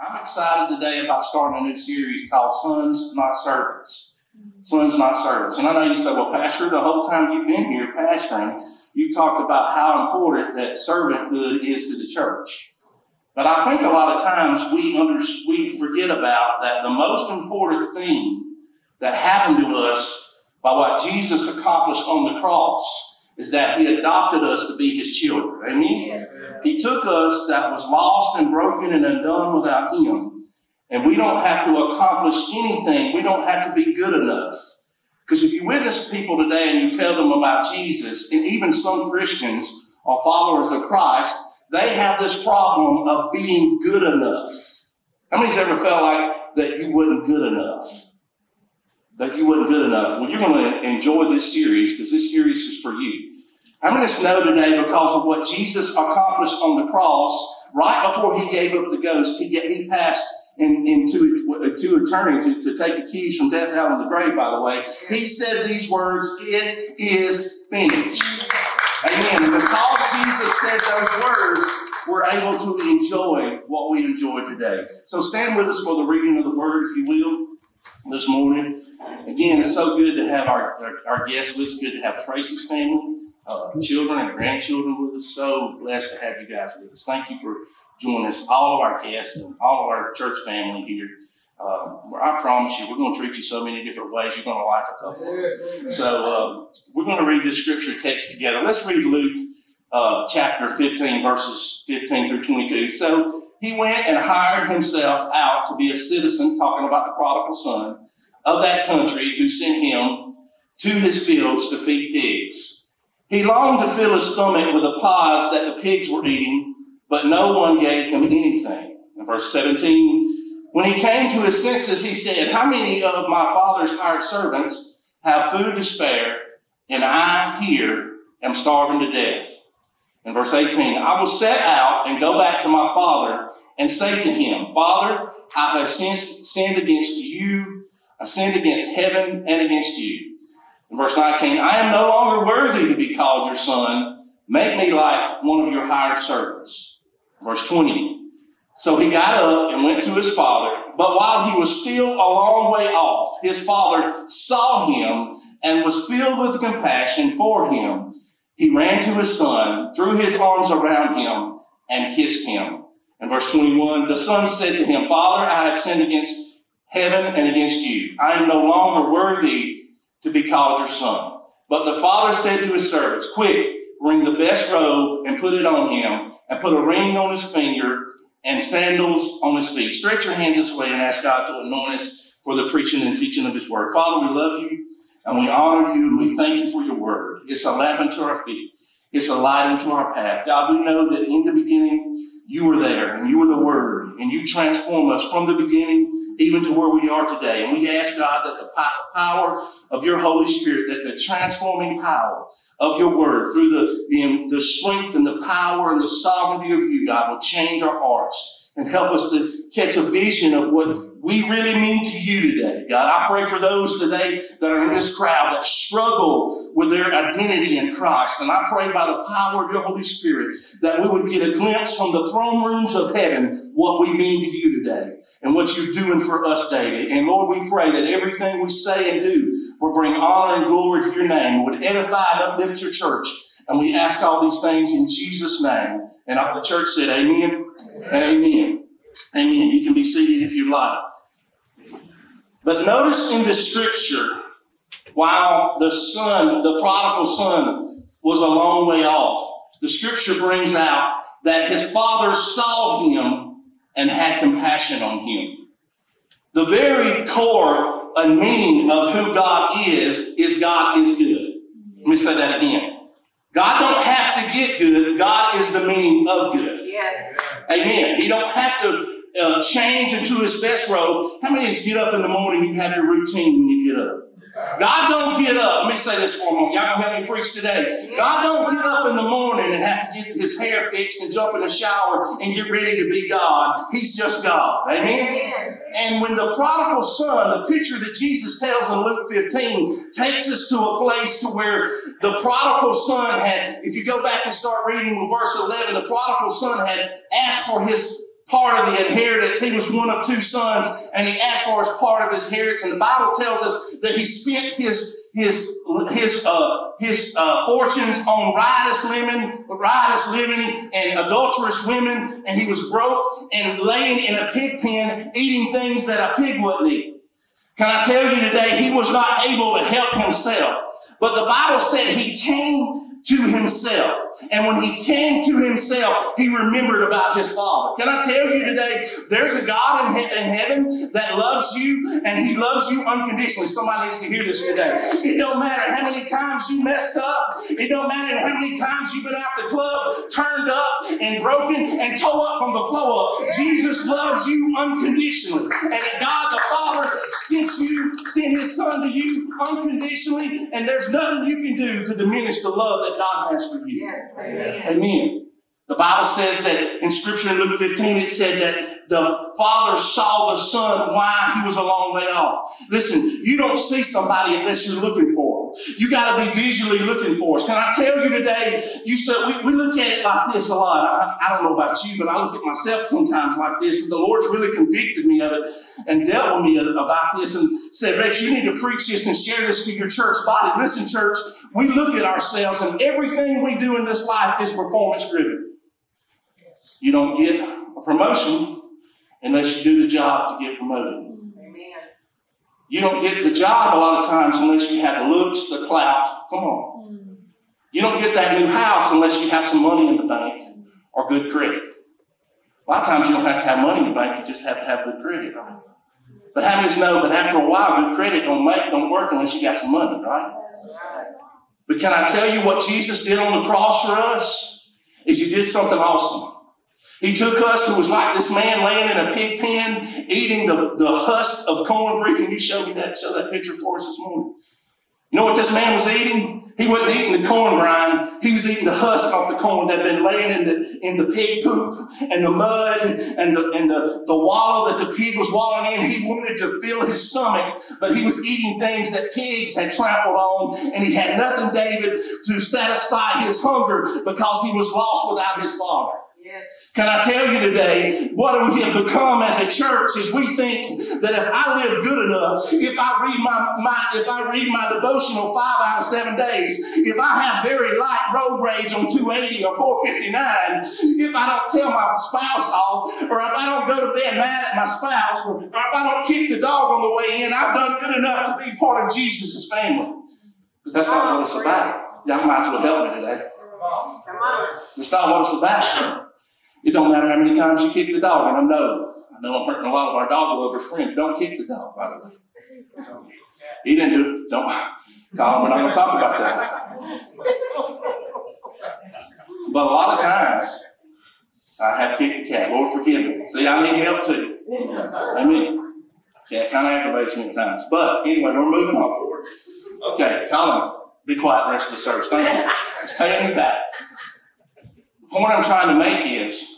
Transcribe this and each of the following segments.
I'm excited today about starting a new series called Sons Not Servants. Mm-hmm. Sons Not Servants. And I know you say, well, Pastor, the whole time you've been here pastoring, you've talked about how important that servanthood is to the church. But I think a lot of times we, under, we forget about that the most important thing that happened to us by what Jesus accomplished on the cross is that he adopted us to be his children. Amen? Yes. He took us that was lost and broken and undone without Him. And we don't have to accomplish anything. We don't have to be good enough. Because if you witness people today and you tell them about Jesus, and even some Christians are followers of Christ, they have this problem of being good enough. How many's ever felt like that you wasn't good enough? That you wasn't good enough? Well, you're going to enjoy this series because this series is for you. Many of us know today because of what Jesus accomplished on the cross, right before he gave up the ghost, he, get, he passed in, into to eternity to, to take the keys from death out of the grave, by the way. He said these words, it is finished. Amen. And because Jesus said those words, we're able to enjoy what we enjoy today. So stand with us for the reading of the word, if you will, this morning. Again, it's so good to have our, our, our guests with us. Good to have Tracy's family uh, children and grandchildren with us. So blessed to have you guys with us. Thank you for joining us, all of our guests and all of our church family here. Uh, I promise you, we're going to treat you so many different ways. You're going to like a couple. So uh, we're going to read this scripture text together. Let's read Luke uh, chapter 15, verses 15 through 22. So he went and hired himself out to be a citizen, talking about the prodigal son of that country, who sent him to his fields to feed pigs. He longed to fill his stomach with the pods that the pigs were eating, but no one gave him anything. In verse 17, when he came to his senses, he said, How many of my father's hired servants have food to spare, and I here am starving to death? In verse 18, I will set out and go back to my father and say to him, Father, I have sinned against you, I sinned against heaven and against you. Verse 19, I am no longer worthy to be called your son. Make me like one of your hired servants. Verse 20, so he got up and went to his father. But while he was still a long way off, his father saw him and was filled with compassion for him. He ran to his son, threw his arms around him, and kissed him. In verse 21, the son said to him, Father, I have sinned against heaven and against you. I am no longer worthy to be called your son. But the father said to his servants, Quick, bring the best robe and put it on him, and put a ring on his finger and sandals on his feet. Stretch your hands this way and ask God to anoint us for the preaching and teaching of his word. Father, we love you and we honor you and we thank you for your word. It's a lamp unto our feet. It's a light unto our path. God, we know that in the beginning you were there and you were the word and you transform us from the beginning even to where we are today. And we ask God that the power of your Holy Spirit, that the transforming power of your word through the, the, the strength and the power and the sovereignty of you, God, will change our hearts and help us to catch a vision of what we really mean to you today. God, I pray for those today that are in this crowd that struggle with their identity in Christ. And I pray by the power of your Holy Spirit that we would get a glimpse from the throne rooms of heaven what we mean to you today and what you're doing for us daily. And Lord, we pray that everything we say and do will bring honor and glory to your name, would edify and uplift your church. And we ask all these things in Jesus' name. And the church said, Amen amen. Amen. You can be seated if you'd like. But notice in the scripture, while the son, the prodigal son, was a long way off, the scripture brings out that his father saw him and had compassion on him. The very core and meaning of who God is, is God is good. Let me say that again. God don't have to get good. God is the meaning of good. Yes. Amen. He don't have to uh, change into his best robe. How many of you get up in the morning, you have your routine when you get up? God don't get up. Let me say this for a moment. Y'all gonna help me preach today. God don't get up in the morning and have to get his hair fixed and jump in the shower and get ready to be God. He's just God. Amen? Amen. And when the prodigal son, the picture that Jesus tells in Luke 15, takes us to a place to where the prodigal son had, if you go back and start reading with verse 11, the prodigal son had asked for his part of the inheritance. He was one of two sons, and he asked for his part of his inheritance. And the Bible tells us that he spent his his his uh, his uh, fortunes on riotous living, riotous living, and adulterous women, and he was broke and laying in a pig pen, eating things that a pig wouldn't eat. Can I tell you today, he was not able to help himself. But the Bible said he came to himself. And when he came to himself, he remembered about his father. Can I tell you today, there's a God in, he- in heaven that loves you and he loves you unconditionally. Somebody needs to hear this today. It don't matter how many times you messed up. It don't matter how many times you've been out the club, turned up and broken and tore up from the flow up. Jesus loves you unconditionally. And God the Father sent you, sent his son to you unconditionally. And there's nothing you can do to diminish the love that God has for you. Yes, amen. Amen. The Bible says that in Scripture in Luke 15, it said that the Father saw the Son while he was a long way off. Listen, you don't see somebody unless you're looking for You got to be visually looking for us. Can I tell you today? You said we, we look at it like this a lot. I, I don't know about you, but I look at myself sometimes like this, and the Lord's really convicted me of it and dealt with me about this and said, Rex, you need to preach this and share this to your church body. Listen, church, we look at ourselves, and everything we do in this life is performance driven. You don't get a promotion unless you do the job to get promoted. You don't get the job a lot of times unless you have the looks, the clout. Come on. Mm. You don't get that new house unless you have some money in the bank or good credit. A lot of times you don't have to have money in the bank, you just have to have good credit, right? But how many know that after a while, good credit don't make don't work unless you got some money? Right. But can I tell you what Jesus did on the cross for us? Is he did something awesome. He took us, who was like this man laying in a pig pen, eating the, the husk of cornbread. Can you show me that? Show that picture for us this morning. You know what this man was eating? He wasn't eating the corn grind. He was eating the husk off the corn that had been laying in the in the pig poop and the mud and the and the, the wallow that the pig was wallowing in. He wanted to fill his stomach, but he was eating things that pigs had trampled on, and he had nothing, David, to satisfy his hunger because he was lost without his father. Yes. Can I tell you today, what we have become as a church is we think that if I live good enough, if I read my, my if I read my devotional five out of seven days, if I have very light road rage on 280 or 459, if I don't tell my spouse off, or if I don't go to bed mad at my spouse, or if I don't kick the dog on the way in, I've done good enough to be part of Jesus' family. But that's not what it's about. Y'all might as well help me today. Come on. It's not what it's about. It don't matter how many times you kick the dog, and I know, I know I'm hurting a lot of our dog lovers friends. Don't kick the dog, by the way. He didn't do it. Don't, Colin, we're not gonna talk about that. But a lot of times, I have kicked the cat. Lord, forgive me. See, I need help too. I mean, cat kind of aggravates me at times. But anyway, we're moving on. Okay, Colin, be quiet the rest of the service. Thank you. It's paying me back. The point I'm trying to make is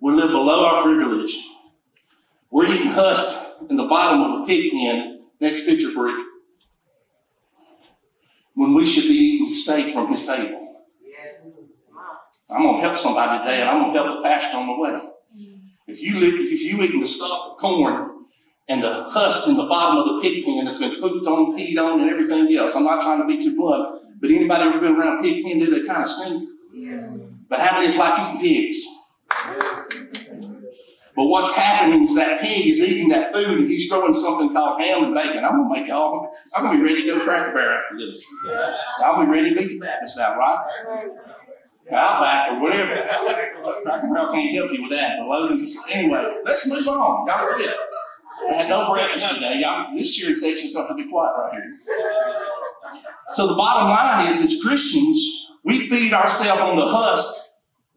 we live below our privilege. We're eating husk in the bottom of a pig pen. Next picture, Bree. When we should be eating steak from his table. Yes. I'm gonna help somebody today, and I'm gonna help the pastor on the way. Mm-hmm. If you live, if you eating the stalk of corn and the husk in the bottom of the pig pen that's been pooped on, peed on, and everything else, I'm not trying to be too blunt, but anybody ever been around pig pen? Do they kind of stink? Yes. But how many is like eating pigs? But what's happening is that pig is eating that food and he's growing something called ham and bacon. I'm gonna make y'all, I'm gonna be ready to go cracker barrel after this. I'll be ready to beat the Baptist out, right? Outback or whatever. Cracker Barrel can't help you with that. But Logan just, anyway, let's move on. Y'all. I had no breakfast today. Y'all, this cheering section's got to be quiet right here. So the bottom line is, as Christians, we feed ourselves on the husk.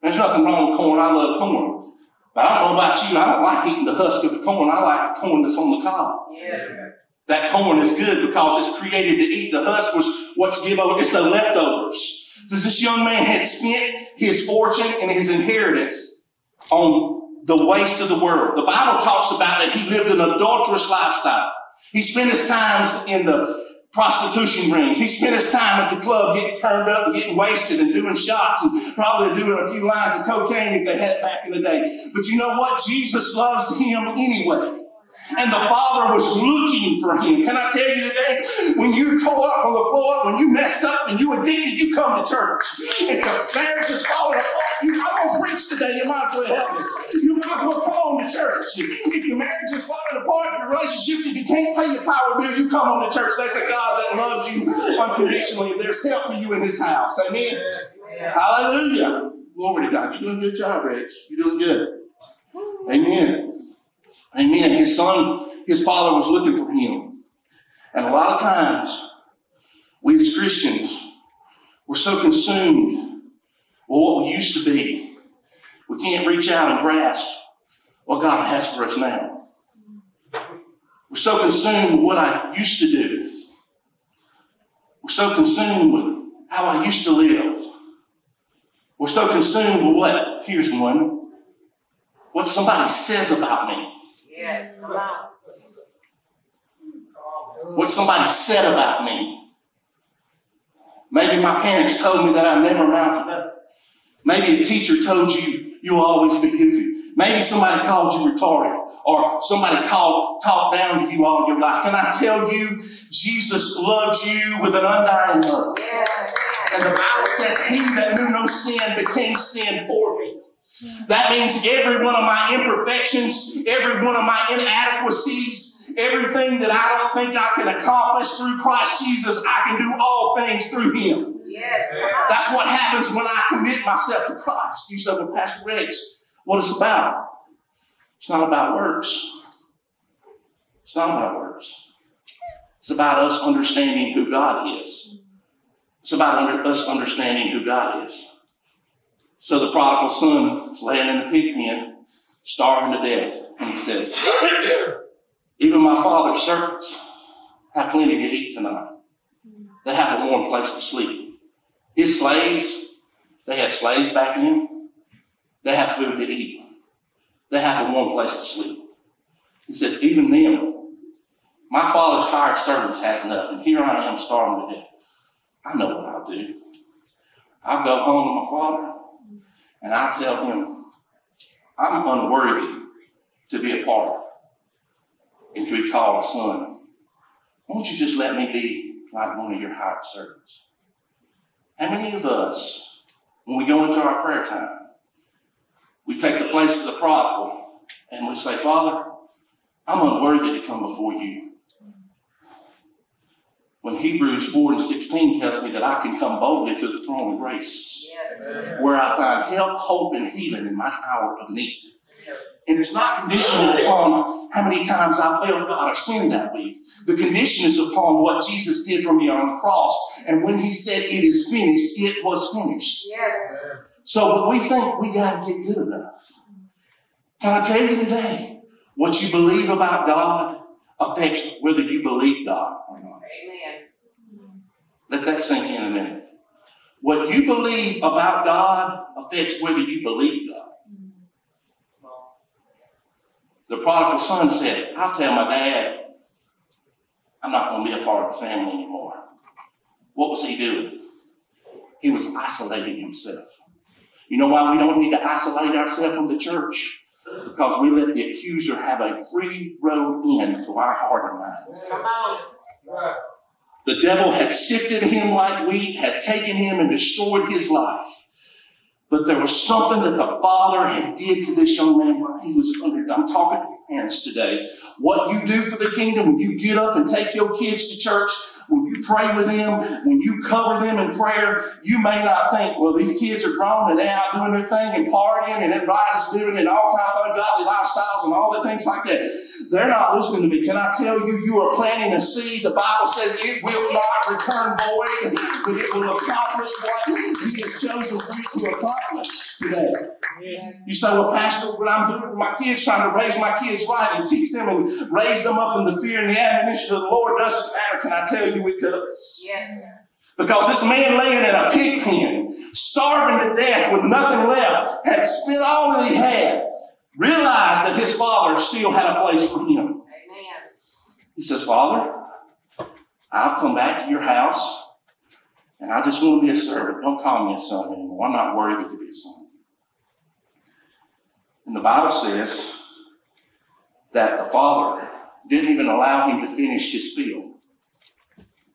There's nothing wrong with corn. I love corn. But I don't know about you. I don't like eating the husk of the corn. I like the corn that's on the cob. Yes. That corn is good because it's created to eat. The husk was what's given over. It's the leftovers. This young man had spent his fortune and his inheritance on the waste of the world. The Bible talks about that he lived an adulterous lifestyle. He spent his times in the prostitution rings. He spent his time at the club getting turned up and getting wasted and doing shots and probably doing a few lines of cocaine if they had it back in the day. But you know what? Jesus loves him anyway. And the Father was looking for him. Can I tell you today? When you tore up from the floor, when you messed up and you addicted, you come to church. If the marriage is falling apart, you, I'm going to preach today. You might as well help. You might as well come to church. If your marriage is falling apart, your relationships, if you can't pay your power bill, you come on to church. That's a God that loves you unconditionally. There's help for you in his house. Amen. Hallelujah. Glory to God. You're doing a good job, Rich. You're doing good. Amen. Amen. His son, his father was looking for him. And a lot of times, we as Christians, we're so consumed with what we used to be, we can't reach out and grasp what God has for us now. We're so consumed with what I used to do. We're so consumed with how I used to live. We're so consumed with what? Here's one. What somebody says about me. Yes, come on. what somebody said about me. Maybe my parents told me that I never mounted up. Maybe a teacher told you you'll always be goofy. Maybe somebody called you retarded or somebody called, talked down to you all your life. Can I tell you, Jesus loves you with an undying love. And the Bible says, He that knew no sin became sin for me. That means every one of my imperfections, every one of my inadequacies, everything that I don't think I can accomplish through Christ Jesus, I can do all things through Him. yes. That's what happens when I commit myself to Christ. You said, well, Pastor Rex, what it's about? It's not about works. It's not about works. It's about us understanding who God is. It's about under, us understanding who God is. So the prodigal son is laying in the pig pen, starving to death, and he says, Even my father's servants have plenty to eat tonight. They have a warm place to sleep. His slaves, they have slaves back in. They have food to eat. They have a warm place to sleep. He says, even them, my father's hired servants has and here I am starving to death. I know what I'll do. I'll go home to my father, and I'll tell him, I'm unworthy to be a part and to be called a son. Won't you just let me be like one of your hired servants? How many of us, when we go into our prayer time, we take the place of the prodigal and we say, Father, I'm unworthy to come before you. When Hebrews 4 and 16 tells me that I can come boldly to the throne of grace, Yes, where I find help, hope, and healing in my hour of need. And it's not conditional upon how many times I failed God or sinned that week. The condition is upon what Jesus did for me on the cross. And when he said, It is finished, it was finished. yes, So, but we think we got to get good enough. Can I tell you today, what you believe about God affects whether you believe God or not. amen. Let that sink in a minute. What you believe about God affects whether you believe God. The prodigal son said, I'll tell my dad, I'm not going to be a part of the family anymore. What was he doing? He was isolating himself. You know why we don't need to isolate ourselves from the church? Because we let the accuser have a free road in to our heart and mind. Come on. The devil had sifted him like wheat, had taken him and destroyed his life. But there was something that the Father had did to this young man while he was under. I'm talking to parents today. What you do for the kingdom, when you get up and take your kids to church, when you pray with them, when you cover them in prayer, you may not think, well, these kids are grown and they're out doing their thing and partying and everybody's doing and all kind of ungodly lifestyles and all the things like that. They're not listening to me. Can I tell you, you are planting a seed. The Bible says it will not return void, but it will accomplish what He has chosen for you to accomplish today. You say, well, Pastor, what I'm doing with my kids, trying to raise my kids right and teach them and raise them up in the fear and the admonition of the Lord doesn't matter. Can I tell you Yes, Because this man laying in a pig pen, starving to death with nothing left, had spent all that he had, realized that his father still had a place for him. amen. He says, Father, I'll come back to your house and I just want to be a servant. Don't call me a son anymore. I'm not worthy to be a son. And the Bible says that the father didn't even allow him to finish his spiel.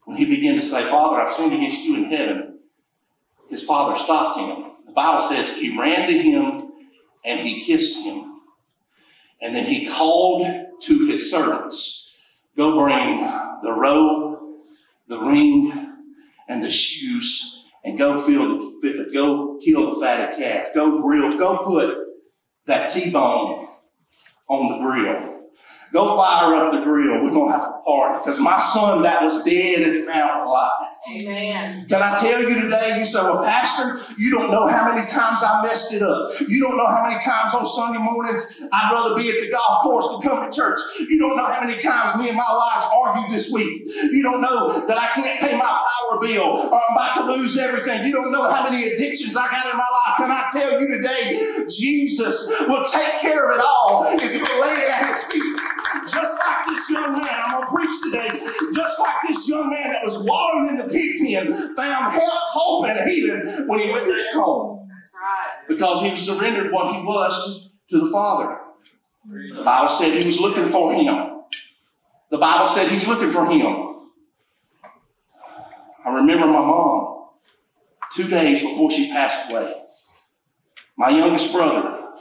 When he began to say, Father, I've sinned against you in heaven, his father stopped him. The Bible says he ran to him and he kissed him. And then he called to his servants, Go bring the robe, the ring, and the shoes, and go the go kill the fatted calf. Go grill, go put that T-bone on the grill. Go fire up the grill. We're going to have a party because my son that was dead is now alive. Amen. Can I tell you today? You say, well, Pastor, you don't know how many times I messed it up. You don't know how many times on Sunday mornings I'd rather be at the golf course than come to church. You don't know how many times me and my wives argued this week. You don't know that I can't pay my power bill or I'm about to lose everything. You don't know how many addictions I got in my life. Can I tell you today, Jesus will take care of it all if you lay it at his feet. Just like this young man, I'm going to preach today, just like this young man that was wallowing in the pig pen found help, hope, and healing when he went back home That's right. because he surrendered what he was to the Father. The Bible said he was looking for him. The Bible said he's looking for him. I remember my mom two days before she passed away. My youngest brother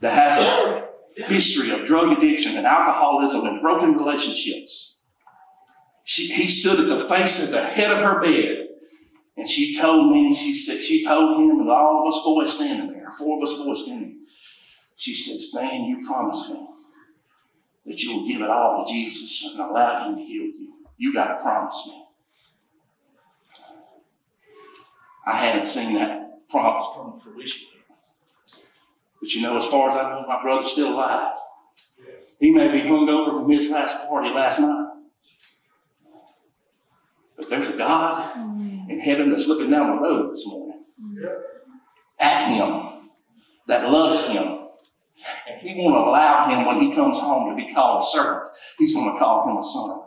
the has a history of drug addiction and alcoholism and broken relationships. She, he stood at the face at the head of her bed and she told me, she said, she told him and all of us boys standing there, four of us boys standing. She said, Stan, you promised me that you will give it all to Jesus and allow him to heal you. You got to promise me. I haven't seen that promise come to fruition. But you know, as far as I know, my brother's still alive. He may be hung over from his last party last night. But there's a God in heaven that's looking down the road this morning at him that loves him. And he won't allow him when he comes home to be called a servant. He's going to call him a son.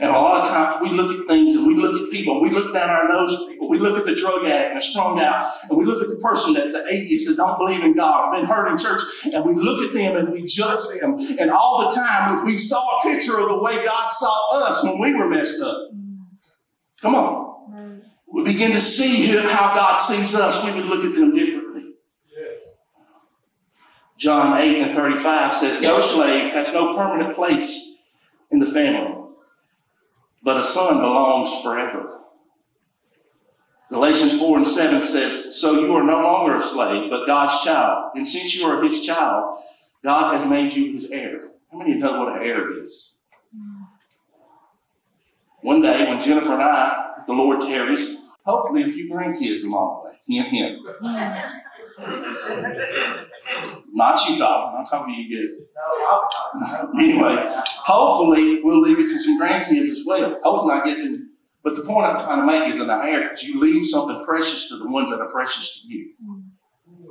And a lot of times we look at things and we look at people, we look down our nose at people, we look at the drug addict and the strung out, and we look at the person that the atheist that don't believe in God or been hurt in church, and we look at them and we judge them. And all the time, if we saw a picture of the way God saw us when we were messed up, come on, we begin to see how God sees us, we would look at them differently. John 8 and 35 says, No slave has no permanent place in the family but a son belongs forever. Galatians 4 and 7 says, So you are no longer a slave, but God's child. And since you are his child, God has made you his heir. How many of you know what an heir is? One day, when Jennifer and I, the Lord tarries, hopefully a few grandkids along the way, and him. Not you, God. I'm not talking to you good. Anyway, hopefully we'll leave it to some grandkids as well. Hopefully I get them. But the point I'm trying to make is an inheritance. You leave something precious to the ones that are precious to you.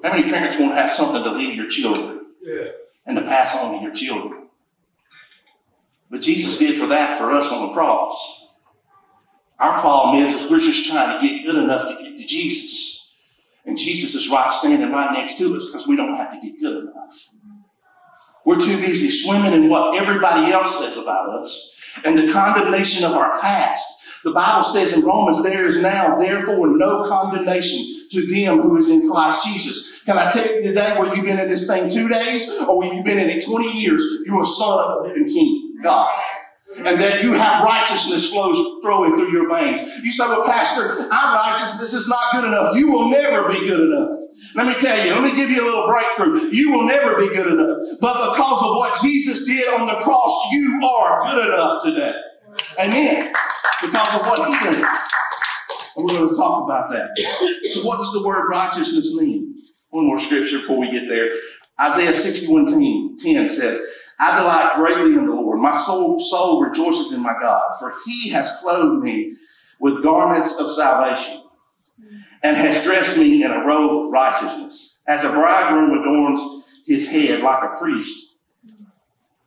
How many parents won't have something to leave your children and to pass on to your children? But Jesus did for that for us on the cross. Our problem is, is we're just trying to get good enough to get to Jesus. And Jesus is right standing right next to us because we don't have to get good enough. We're too busy swimming in what everybody else says about us and the condemnation of our past. The Bible says in Romans, there is now, therefore, no condemnation to them who is in Christ Jesus. Can I tell you today, where you've been in this thing two days or where you've been in it 20 years, you're a son of the living King, God and that you have righteousness flows flowing through your veins. You say, well, Pastor, I'm righteous. This is not good enough. You will never be good enough. Let me tell you, let me give you a little breakthrough. You will never be good enough. But because of what Jesus did on the cross, you are good enough today. Amen. Because of what he did. And we're going to talk about that. So what does the word righteousness mean? One more scripture before we get there. Isaiah 61 10 says, I delight greatly in the Lord. My soul, soul rejoices in my God, for he has clothed me with garments of salvation and has dressed me in a robe of righteousness. As a bridegroom adorns his head like a priest,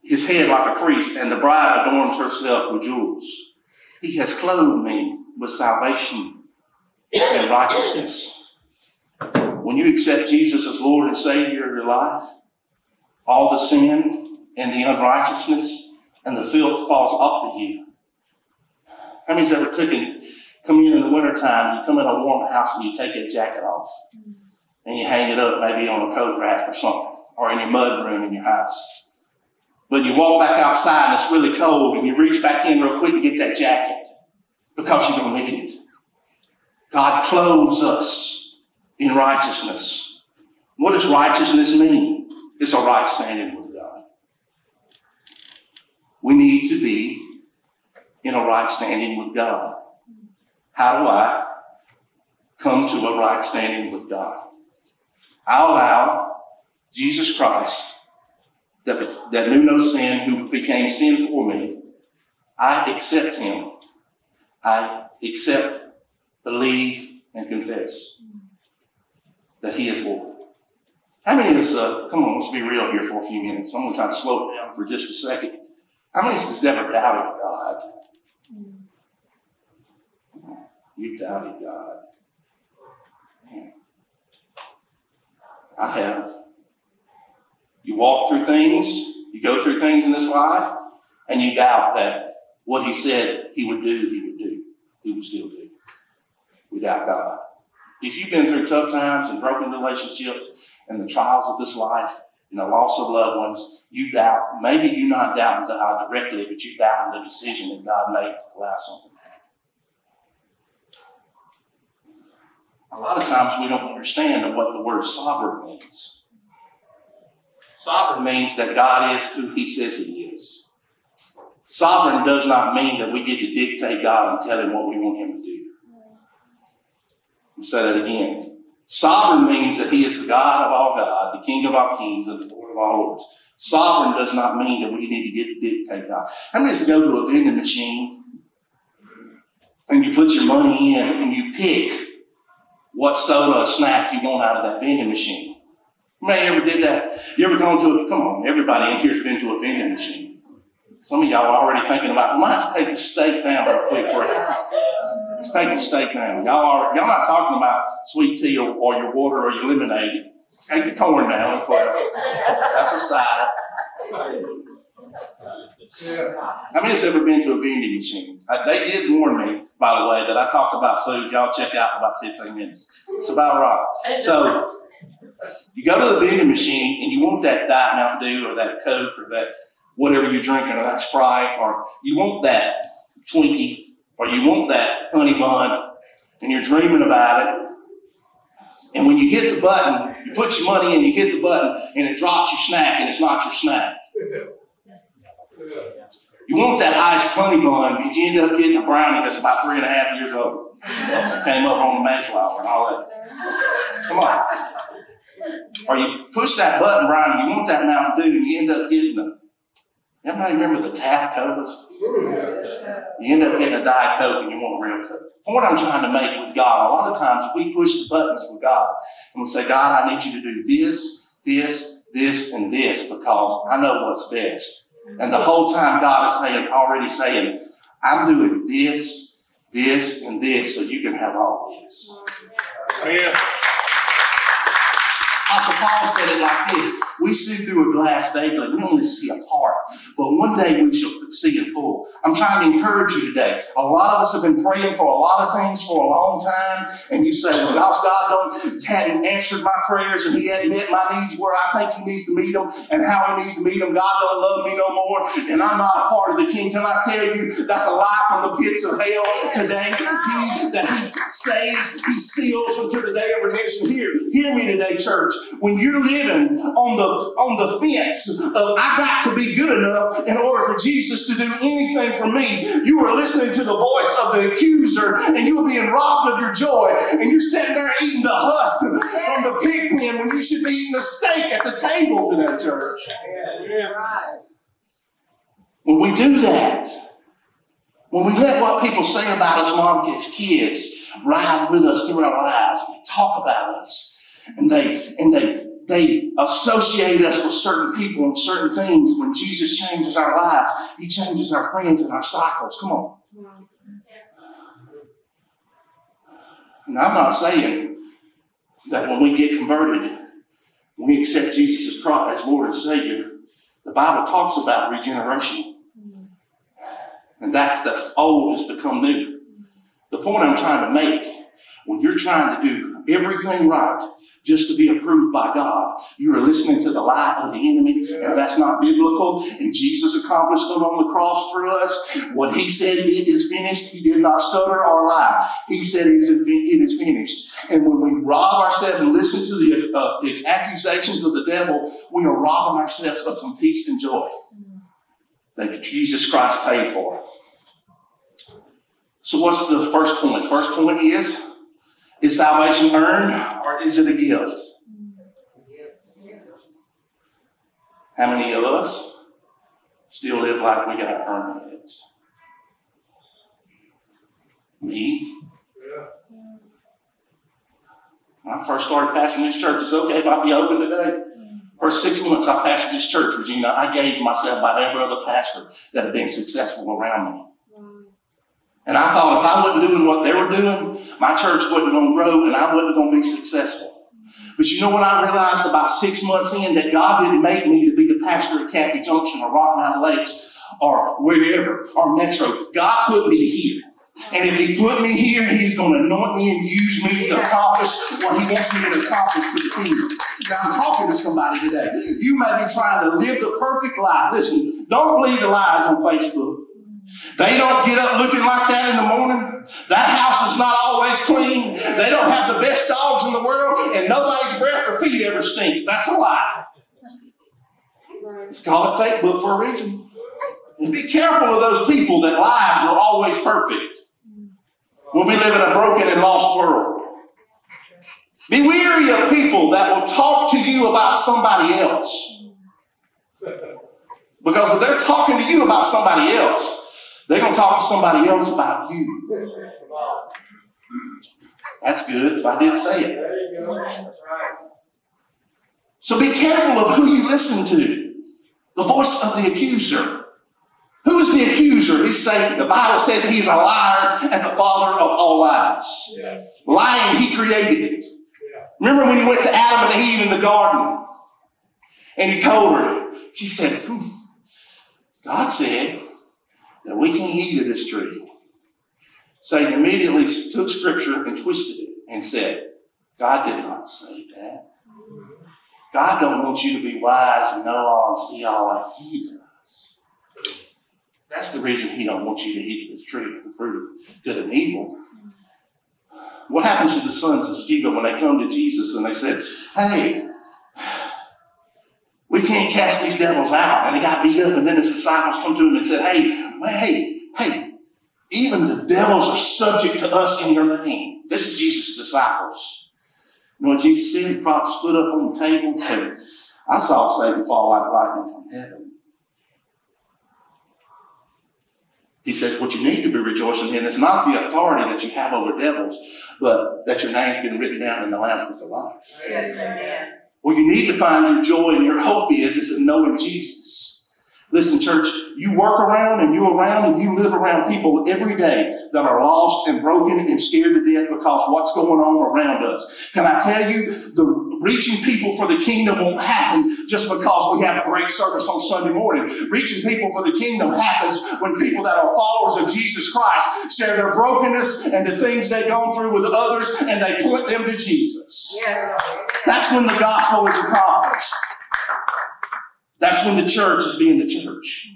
his head like a priest, and the bride adorns herself with jewels. He has clothed me with salvation and righteousness. When you accept Jesus as Lord and Savior of your life, all the sin and the unrighteousness and the filth falls off of you. How many's ever taken, come in in the wintertime, you come in a warm house and you take that jacket off and you hang it up maybe on a coat rack or something, or in your mud room in your house. But you walk back outside and it's really cold and you reach back in real quick and get that jacket because you don't need it. God clothes us in righteousness. What does righteousness mean? It's a right standing with. We need to be in a right standing with God. How do I come to a right standing with God? I allow Jesus Christ, that, that knew no sin, who became sin for me. I accept him. I accept, believe, and confess that he is Lord. How many of us, uh, come on, let's be real here for a few minutes. I'm going to try to slow it down for just a second. How many of us has ever doubted God? You doubted God. Man. I have. You walk through things, you go through things in this life, and you doubt that what he said he would do, he would do. He would still do. without God. If you've been through tough times and broken relationships and the trials of this life and the loss of loved ones, you doubt. Maybe you're not doubting God directly, but you doubt the decision that God made to allow something to happen. A lot of times we don't understand what the word sovereign means. Sovereign means that God is who he says he is. Sovereign does not mean that we get to dictate God and tell him what we want him to do. I'll say that again. Sovereign means that he is the God of all God, the King of all kings, and the Lord of all lords. Sovereign does not mean that we need to get dictate God. How many go to a vending machine and you put your money in and you pick what soda or snack you want out of that vending machine? Anybody ever did that? You ever gone to a, come on, everybody in here's been to a vending machine. Some of y'all are already thinking about, might take the steak down real quick. Let's take the steak down. Y'all are, y'all not talking about sweet tea or, or your water or your lemonade. Take the corn down. That's a side. How many has ever been to a vending machine? Uh, they did warn me, by the way, that I talked about food. Y'all check out in about 15 minutes. It's about right. So you go to the vending machine and you want that Diet Mountain Dew or that Coke or that whatever you're drinking or that Sprite or you want that Twinkie or you want that honey bun and you're dreaming about it. And when you hit the button, you put your money in, you hit the button, and it drops your snack, and it's not your snack. You want that iced honey bun, but you end up getting a brownie that's about three and a half years old. Came up on the Mayflower and all that. Come on. Or you push that button, brownie, you want that Mountain Dew, and you end up getting a Everybody remember the Tab colas? You end up getting a Diet Coke and you want a real Coke. What I'm trying to make with God, a lot of times we push the buttons with God and we say, God, I need you to do this, this, this, and this because I know what's best. And the whole time God is saying, already saying, I'm doing this, this, and this so you can have all this. Yeah. Apostle Paul said it like this We see through a glass daily, we only see a part, but one day we shall see in full. I'm trying to encourage you today. A lot of us have been praying for a lot of things for a long time, and you say, Well, gosh, God don't, hadn't answered my prayers, and He hadn't met my needs where I think He needs to meet them, and how He needs to meet them. God don't love me no more, and I'm not a part of the kingdom. I tell you, that's a lie from the pits of hell today. He that He saves, He seals until the day of redemption. Here, hear me today, church. When you're living on the on the fence of I got to be good enough in order for Jesus to do anything for me, you are listening to the voice of the accuser, and you are being robbed of your joy, and you're sitting there eating the husk from the pig pen when you should be eating the steak at the table today, church. When we do that, when we let what people say about us, mom, as kids, ride with us through our lives, and talk about us, and they and they they associate us with certain people and certain things. When Jesus changes our lives, He changes our friends and our cycles. Come on. And I'm not saying that when we get converted, we accept Jesus as Christ as Lord and Savior, the Bible talks about regeneration. And that's the old has become new. The point I'm trying to make, when you're trying to do everything right, just to be approved by God, you are listening to the lie of the enemy, and that's not biblical. And Jesus accomplished it on the cross for us. What he said it is finished, he did not stutter or lie. He said it is finished. And when we rob ourselves and listen to the, uh, the accusations of the devil, we are robbing ourselves of some peace and joy that Jesus Christ paid for. So what's the first point? First point is, is salvation earned or is it a gift? How many of us still live like we got to earn it? Me? When I first started pastoring this church, it's okay if I be open today. First six months I pastored this church, Regina, I gauged myself by every other pastor that had been successful around me. And I thought if I wasn't doing what they were doing, my church wasn't going to grow and I wasn't going to be successful. But you know what I realized about six months in? That God didn't make me to be the pastor at Cathy Junction or Rock Mountain Lakes or wherever or Metro. God put me here. And if he put me here, he's going to anoint me and use me to accomplish what he wants me to accomplish for the kingdom. Now, I'm talking to somebody today. You may be trying to live the perfect life. Listen, don't believe the lies on Facebook. They don't get up looking like that in the morning. That house is not always clean. They don't have the best dogs in the world, and nobody's breath or feet ever stink. That's a lie. It's called a fake book for a reason. And be careful of those people that lives are always perfect when we live in a broken and lost world. Be weary of people that will talk to you about somebody else. Because if they're talking to you about somebody else, they're going to talk to somebody else about you. That's good if I did say it. So be careful of who you listen to. The voice of the accuser. Who is the accuser? He's Satan. The Bible says he's a liar and the father of all lies. Yeah. Lying, he created it. Yeah. Remember when he went to Adam and Eve in the garden and he told her, she said, God said that we can eat of this tree. Satan immediately took scripture and twisted it and said, God did not say that. God don't want you to be wise and know all and see all like he does. That's the reason he don't want you to eat of the tree of the fruit of good and evil. What happens to the sons of Sceva when they come to Jesus and they said, Hey, cast these devils out. And they got beat up, and then his disciples come to him and said, Hey, hey, hey, even the devils are subject to us in your name. This is Jesus' disciples. You know what Jesus said? He his foot up on the table and said, I saw Satan fall like lightning from heaven. He says, What you need to be rejoicing in is not the authority that you have over devils, but that your name's been written down in the Lamb's Book of Life. Yes, amen. Where you need to find your joy and your hope is, is in knowing Jesus. Listen, church, you work around and you're around and you live around people every day that are lost and broken and scared to death because what's going on around us. Can I tell you, the reaching people for the kingdom won't happen just because we have a great service on Sunday morning. Reaching people for the kingdom happens when people that are followers of Jesus Christ share their brokenness and the things they've gone through with others and they point them to Jesus. Yeah. That's when the gospel is accomplished. That's when the church is being the church.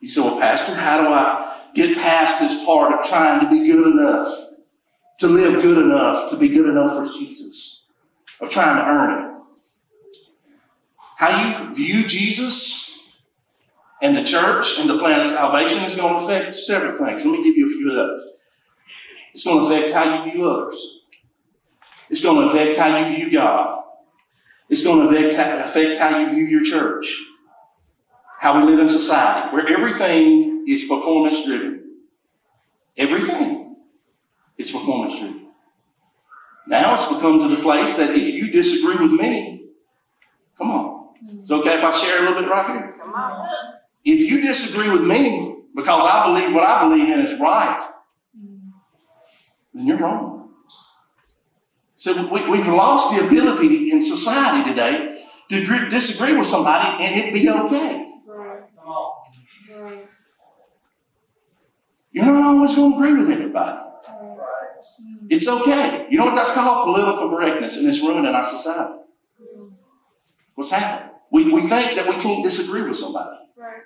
You say, well, Pastor, how do I get past this part of trying to be good enough, to live good enough, to be good enough for Jesus, of trying to earn it? How you view Jesus and the church and the plan of salvation is going to affect several things. Let me give you a few of those. It's going to affect how you view others. It's going to affect how you view God. It's going to affect how you view your church, how we live in society, where everything is performance driven. Everything is performance driven. Now it's become to the place that if you disagree with me, come on. It's okay if I share a little bit right here? Come on. If you disagree with me because I believe what I believe in is right, then you're wrong. So we, we've lost the ability in society today to disagree with somebody and it be okay. Right, Come on. right, You're not always going to agree with everybody. right. Right. It's okay. You know what that's called? Political correctness, and it's ruining our society. What's happening? We, we think that we can't disagree with somebody. Right.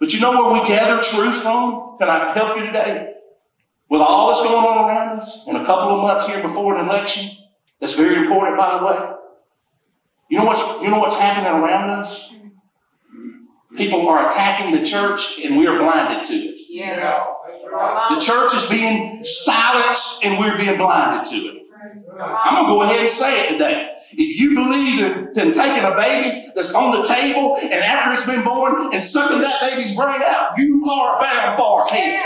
But you know where we gather truth from? Can I help you today? With all that's going on around us, in a couple of months here before an election, that's very important, by the way. You know what's you know what's happening around us? Mm. People are attacking the church, and we are blinded to it. Yes. The church is being silenced, and we're being blinded to it. I'm gonna go ahead and say it today. If you believe in, in taking a baby that's on the table and after it's been born and sucking that baby's brain out, you are bound for on.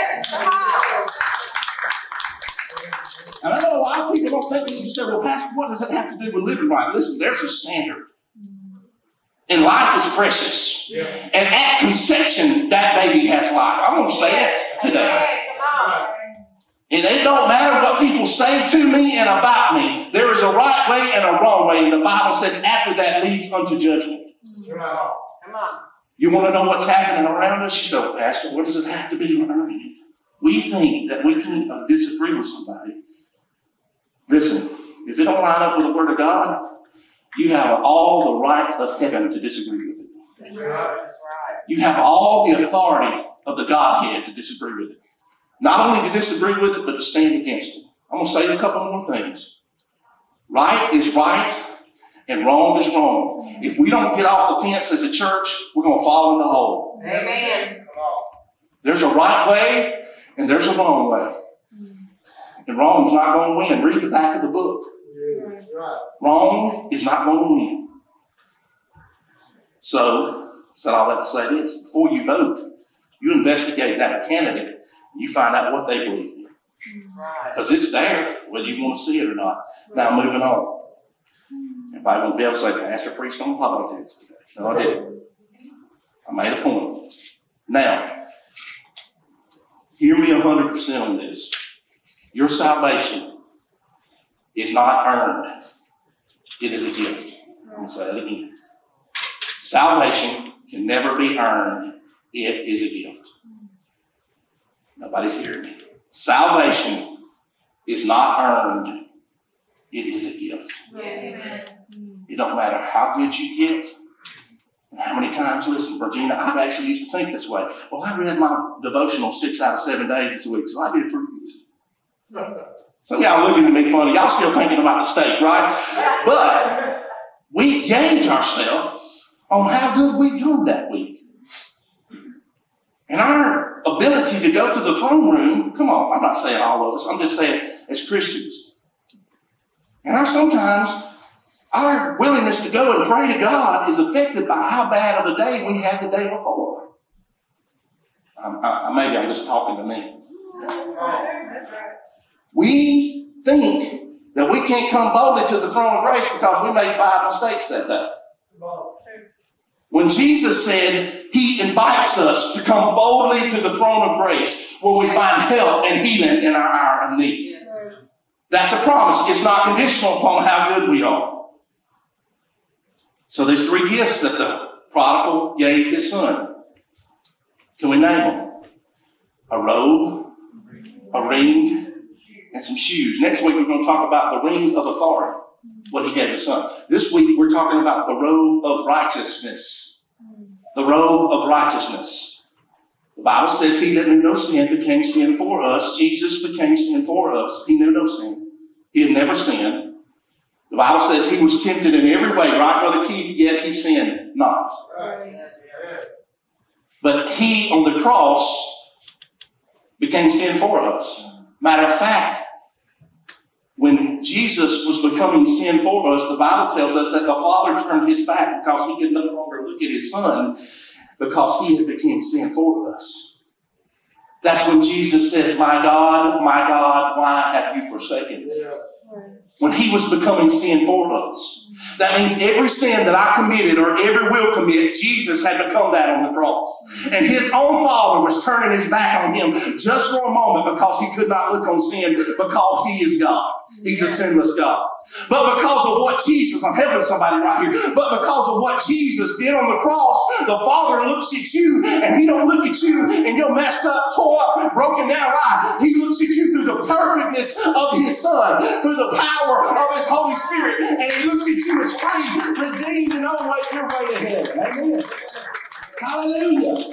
And I know a lot of people don't think you say, well, Pastor, what does it have to do with living right? Listen, there's a standard. And life is precious. Yeah. And at conception, that baby has life. I'm gonna say it today. Come on. And it don't matter what people say to me and about me. There is a right way and a wrong way. And the Bible says after that leads unto judgment. Right. Come on. You want to know what's happening around us? You say, Pastor, what does it have to be earning it? We think that we can disagree with somebody. Listen, if it don't line up with the Word of God, you have all the right of heaven to disagree with it. That's right. That's right. You have all the authority of the Godhead to disagree with it. Not only to disagree with it, but to stand against it. I'm going to say a couple more things. Right is right, and wrong is wrong. If we don't get off the fence as a church, we're going to fall in the hole. Amen. There's a right way, and there's a wrong way. And wrong's not going to win. Read the back of the book. Right. Wrong is not going to win. So, said all that to say this: before you vote, you investigate that candidate, and you find out what they believe in, Right. because it's there, whether you want to see it or not. Now, moving on. Everybody won't be able to say, "Pastor preached on politics today." No, I didn't. I made a point. Now, hear me hundred percent on this. Your salvation is not earned; it is a gift. I'm gonna say that again. Salvation can never be earned. It is a gift. Nobody's hearing me. Salvation is not earned. It is a gift. Yes. It don't matter how good you get how many times. Listen, Virginia, I actually used to think this way. Well, I read my devotional six out of seven days this week, so I did pretty good. Some y'all looking at me funny. Y'all still thinking about the steak, right? But we gauge ourselves on how good we've done that week. And our ability to go to the throne room, come on, I'm not saying all of us, I'm just saying as Christians. And our sometimes our willingness to go and pray to God is affected by how bad of a day we had the day before. I, I- maybe I'm just talking to me. We think that we can't come boldly to the throne of grace because we made five mistakes that day. When Jesus said he invites us to come boldly to the throne of grace where we find help and healing in our hour of need. That's a promise. It's not conditional upon how good we are. So there's three gifts that the prodigal gave his son. Can we name them? A robe, a ring, and some shoes. Next week we're going to talk about the ring of authority, what he gave his son. This week we're talking about the robe of righteousness. The robe of righteousness. The Bible says he that knew no sin became sin for us. Jesus became sin for us. He knew no sin. He had never sinned. The Bible says he was tempted in every way, right, Brother Keith, yet he sinned not. But he on the cross became sin for us. Matter of fact, when Jesus was becoming sin for us, the Bible tells us that the Father turned his back because he could no longer look at his Son because he had become sin for us. That's when Jesus says, My God, my God, why have you forsaken me? When he was becoming sin for us. That means every sin that I committed or ever will commit, Jesus had become that on the cross. And his own father was turning his back on him just for a moment because he could not look on sin because he is God. He's a sinless God. But because of what Jesus, I'm helping somebody right here, but because of what Jesus did on the cross, the Father looks at you and he don't look at you and you're messed up, tore up, broken down life. He looks at you through the perfectness of his Son, through the power of his Holy Spirit, and he looks at you as free, redeemed, and on way your way to heaven. Amen. Hallelujah.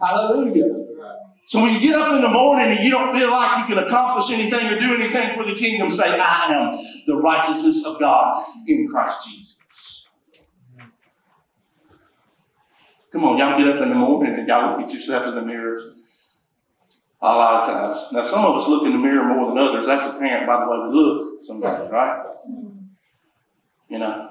Hallelujah. So when you get up in the morning and you don't feel like you can accomplish anything or do anything for the kingdom, say, I am the righteousness of God in Christ Jesus. Come on, y'all get up in the morning and y'all look at yourself in the mirrors a lot of times. Now, some of us look in the mirror more than others. That's apparent by the way we look sometimes, right? You know,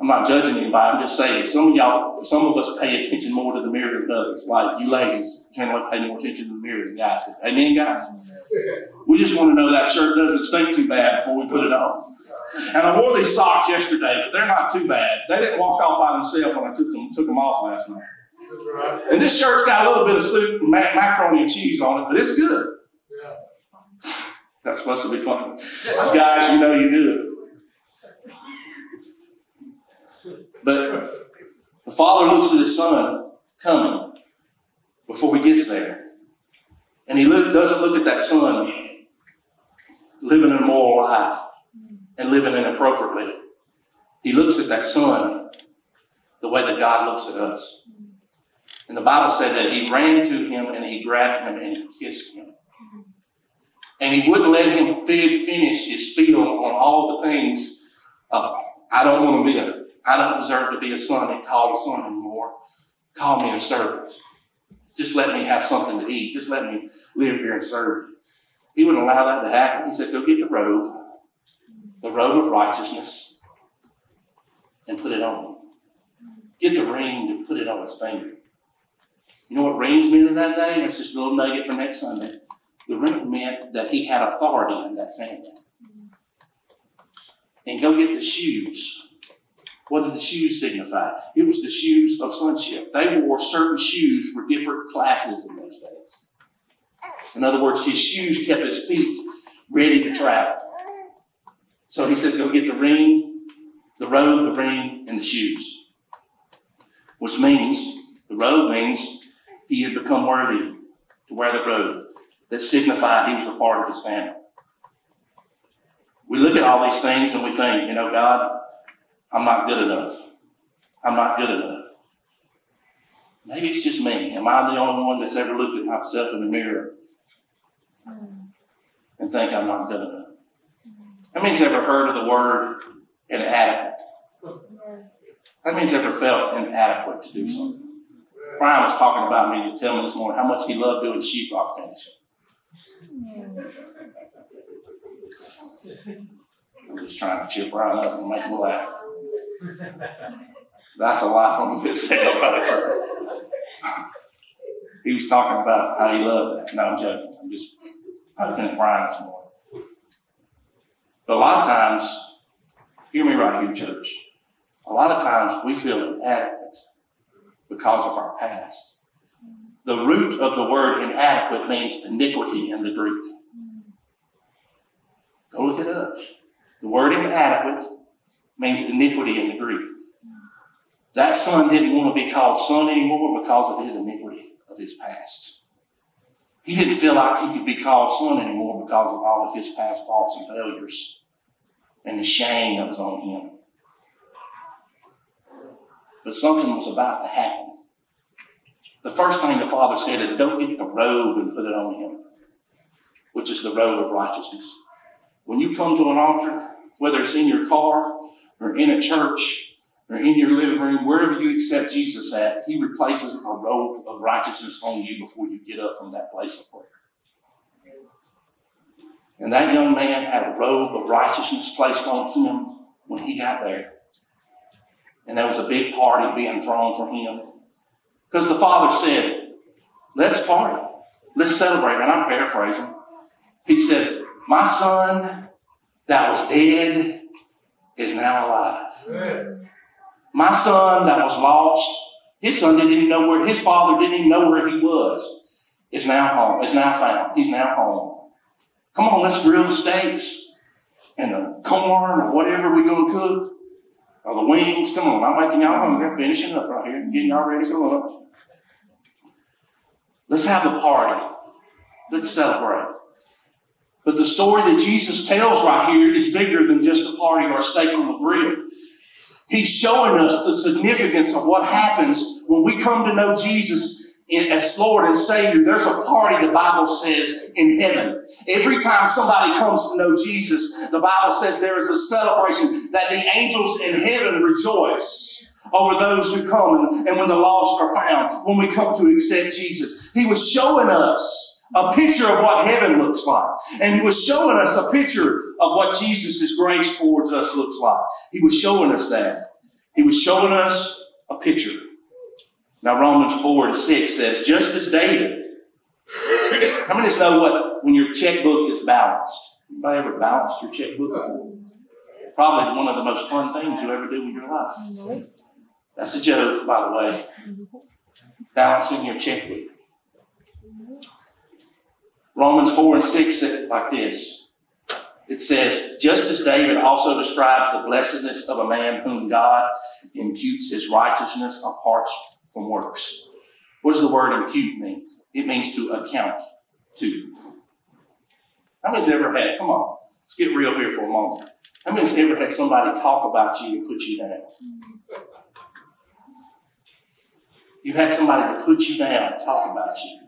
I'm not judging anybody. I'm just saying some of y'all, some of us pay attention more to the mirror than others. Like you ladies generally pay more attention to the mirror than guys. Amen, guys? We just want to know that shirt doesn't stink too bad before we put it on. And I wore these socks yesterday, but they're not too bad. They didn't walk off by themselves when I took them took them off last night. And this shirt's got a little bit of soup, and mac- macaroni and cheese on it, but it's good. Yeah. That's supposed to be fun. Guys, you know you do it. But the father looks at his son coming before he gets there. And he look, doesn't look at that son living an immoral life and living inappropriately. He looks at that son the way that God looks at us. And the Bible said that he ran to him and he grabbed him and he kissed him. And he wouldn't let him finish his spiel on all the things. I don't want to be a, I don't deserve to be a son and called a son anymore. Call me a servant. Just let me have something to eat. Just let me live here and serve you. He wouldn't allow that to happen. He says, go get the robe, the robe of righteousness, and put it on. Get the ring and put it on his finger. You know what rings meant in that day? It's just a little nugget for next Sunday. The ring meant that he had authority in that family. And go get the shoes. What did the shoes signify? It was the shoes of sonship. They wore certain shoes for different classes in those days. In other words, his shoes kept his feet ready to travel. So he says, go get the ring, the robe, the ring, and the shoes. Which means, the robe means he had become worthy to wear the robe that signified he was a part of his family. We look at all these things and we think, you know, God, I'm not good enough. I'm not good enough. Maybe it's just me. Am I the only one that's ever looked at myself in the mirror mm-hmm. and think I'm not good enough? How many's ever heard of the word inadequate? How many's ever felt inadequate to do mm-hmm. something? Brian was talking about me to tell me this morning how much he loved doing sheetrock finishing. I'm just trying to cheer Brian up and make him laugh. That's a lie from the pit sale. He was talking about how he loved that. No, I'm joking. I'm just poking at Brian this morning. But a lot of times, hear me right here, church. A lot of times we feel inadequate because of our past. The root of the word inadequate means iniquity in the Greek. Go look it up. The word inadequate means iniquity in the Greek. That son didn't want to be called son anymore because of his iniquity of his past. He didn't feel like he could be called son anymore because of all of his past faults and failures and the shame that was on him. But something was about to happen. The first thing the father said is, Go get the robe and put it on him, which is the robe of righteousness. When you come to an altar, whether it's in your car or in a church or in your living room, wherever you accept Jesus at, he replaces a robe of righteousness on you before you get up from that place of prayer. And that young man had a robe of righteousness placed on him when he got there. And there was a big party being thrown for him. Because the father said, Let's party. Let's celebrate. And I'm paraphrasing. He says, My son that was dead is now alive. Amen. My son that was lost, his son didn't even know where, his father didn't even know where he was, is now home, is now found. He's now home. Come on, let's grill the steaks and the corn or whatever we're going to cook. Or the wings. Come on, I'm making y'all hungry. I'm finishing up right here, getting y'all ready for lunch. Let's have a party. Let's celebrate. But the story that Jesus tells right here is bigger than just a party or a steak on the grill. He's showing us the significance of what happens when we come to know Jesus as Lord and Savior. There's a party, the Bible says, in heaven. Every time somebody comes to know Jesus, the Bible says there is a celebration that the angels in heaven rejoice over those who come and, when the lost are found, when we come to accept Jesus. He was showing us a picture of what heaven looks like. And he was showing us a picture of what Jesus' grace towards us looks like. He was showing us that. He was showing us a picture. Now Romans 4 and 6 says, just as David. How many of us know what when your checkbook is balanced? Anybody ever balanced your checkbook before? Probably one of the most fun things you ever do in your life. That's a joke, by the way. Balancing your checkbook. Romans 4 and 6 said like this. It says, just as David also describes the blessedness of a man whom God imputes his righteousness apart from works. What does the word impute mean? It means to account to. How many's ever had, come on, let's get real here for a moment. How many's ever had somebody talk about you and put you down? You've had somebody to put you down and talk about you.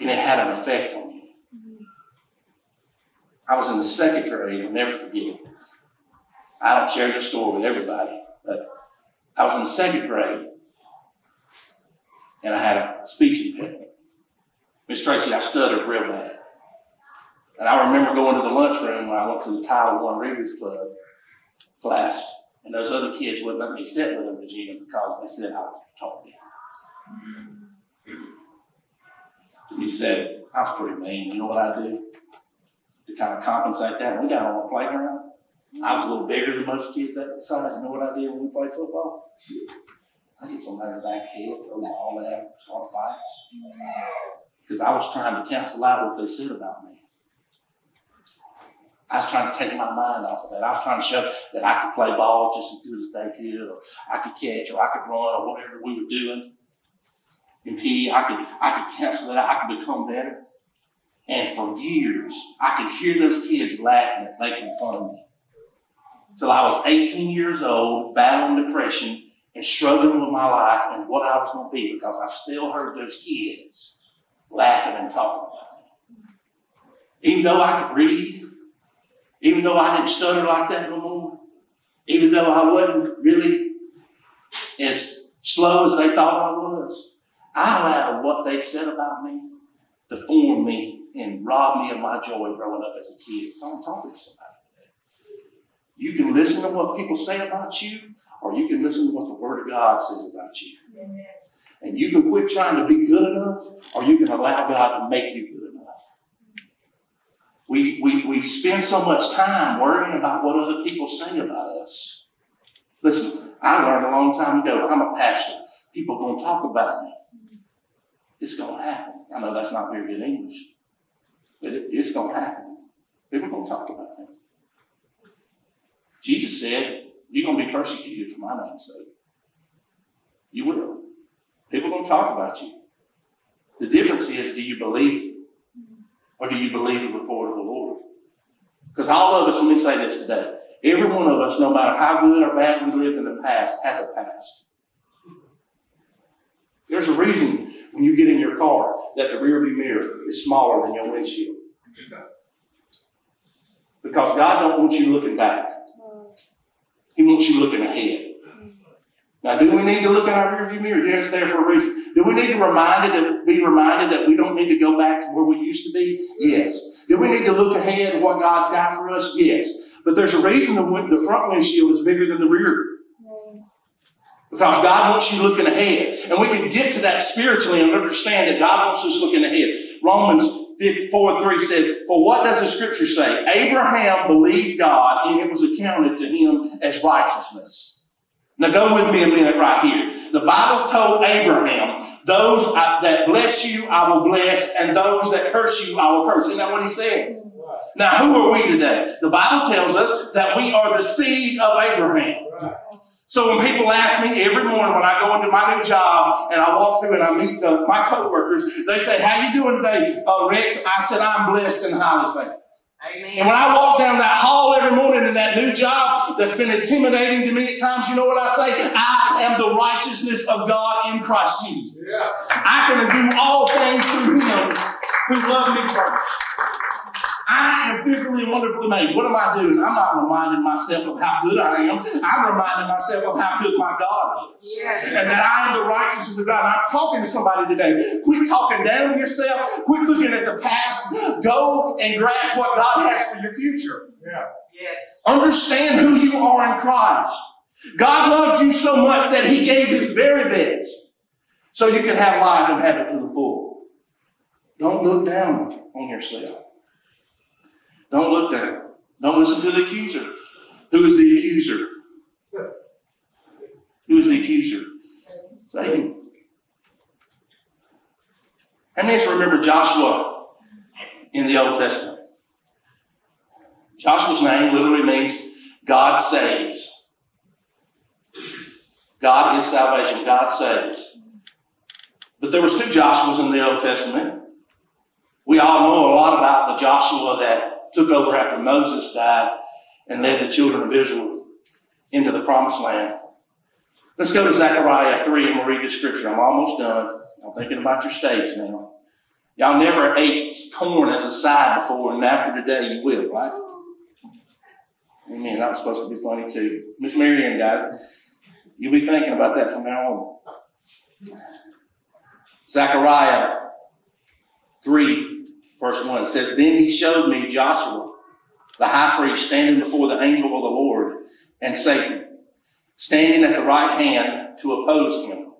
And it had an effect on you. I was in the second grade, I'll never forget it. I don't share this story with everybody, but I was in the second grade and I had a speech impediment. Miss Tracy, I stuttered real bad. And I remember going to the lunchroom when I went to the Title One Readers Club class, and those other kids wouldn't let me sit with them, Regina, because they said I was talking. He said, I was pretty mean. You know what I do? To kind of compensate that, we got on the playground. I was a little bigger than most kids that size. You know what I did when we played football? I hit somebody in the back of the head, throw the ball out, start fights. Because I was trying to cancel out what they said about me. I was trying to take my mind off of that. I was trying to show that I could play ball just as good as they could, or I could catch, or I could run, or whatever we were doing. In PE, I could I could cancel that out. I could become better. And for years, I could hear those kids laughing and making fun of me. Till I was 18 years old, battling depression and struggling with my life and what I was going to be because I still heard those kids laughing and talking about me. Even though I could read, even though I didn't stutter like that no more, even though I wasn't really as slow as they thought I was, I allowed what they said about me to form me and rob me of my joy growing up as a kid. I'm talking to somebody today. You can listen to what people say about you, or you can listen to what the Word of God says about you. And you can quit trying to be good enough, or you can allow God to make you good enough. We, we, we spend so much time worrying about what other people say about us. Listen, I learned a long time ago, I'm a pastor. People are going to talk about me. It's going to happen. I know that's not very good English, but it, it's going to happen. People are going to talk about it. Jesus said, You're going to be persecuted for my name's sake. You will. People are going to talk about you. The difference is, do you believe it? Or do you believe the report of the Lord? Because all of us, let me say this today, every one of us, no matter how good or bad we lived in the past, has a past. There's a reason when you get in your car that the rearview mirror is smaller than your windshield. Because God don't want you looking back. He wants you looking ahead. Now, do we need to look in our rearview mirror? Yes, there for a reason. Do we need to reminded be reminded that we don't need to go back to where we used to be? Yes. Do we need to look ahead at what God's got for us? Yes. But there's a reason the, the front windshield is bigger than the rear. Because God wants you looking ahead. And we can get to that spiritually and understand that God wants us looking ahead. Romans 50, 4 and 3 says, For what does the scripture say? Abraham believed God and it was accounted to him as righteousness. Now go with me a minute right here. The Bible told Abraham, those uh, that bless you, I will bless, and those that curse you, I will curse. Isn't that what he said? Now, who are we today? The Bible tells us that we are the seed of Abraham. Right. So when people ask me every morning when I go into my new job and I walk through and I meet the, my coworkers, they say, "How you doing today, uh, Rex?" I said, "I'm blessed and highly favored." And Amen. when I walk down that hall every morning in that new job that's been intimidating to me at times, you know what I say? I am the righteousness of God in Christ Jesus. Yeah. I can do all things through Him who loved me first. I am fearfully and wonderfully made. What am I doing? I'm not reminding myself of how good I am. I'm reminding myself of how good my God is. Yes. And that I am the righteousness of God. And I'm talking to somebody today. Quit talking down to yourself. Quit looking at the past. Go and grasp what God has for your future. Yeah. Yes. Understand who you are in Christ. God loved you so much that He gave His very best so you could have life and have it to the full. Don't look down on yourself. Don't look down. Don't listen to the accuser. Who is the accuser? Who is the accuser? Satan. How many of us remember Joshua in the Old Testament? Joshua's name literally means God saves. God is salvation. God saves. But there was two Joshuas in the Old Testament. We all know a lot about the Joshua that took over after Moses died and led the children of Israel into the promised land. Let's go to Zechariah 3 and we'll read the scripture. I'm almost done. I'm thinking about your steaks now. Y'all never ate corn as a side before, and after today you will, right? Amen. That was supposed to be funny too. Miss Marion got it. You'll be thinking about that from now on. Zechariah 3, verse 1 it says, Then he showed me Joshua, the high priest, standing before the angel of the Lord, and Satan, standing at the right hand to oppose him.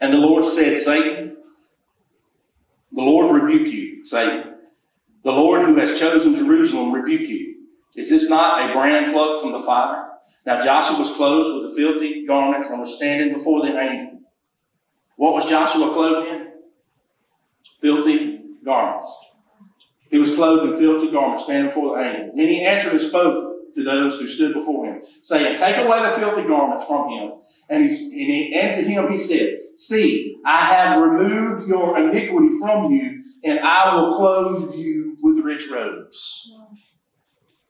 And the Lord said, Satan, the Lord rebuke you, Satan. The Lord who has chosen Jerusalem rebuke you. Is this not a brand plucked from the fire? Now Joshua was clothed with the filthy garments and was standing before the angel. What was Joshua clothed in? Filthy garments. He was clothed in filthy garments, standing before the angel. Then he answered and spoke to those who stood before him, saying, Take away the filthy garments from him. And, he, and, he, and to him he said, See, I have removed your iniquity from you, and I will clothe you with rich robes.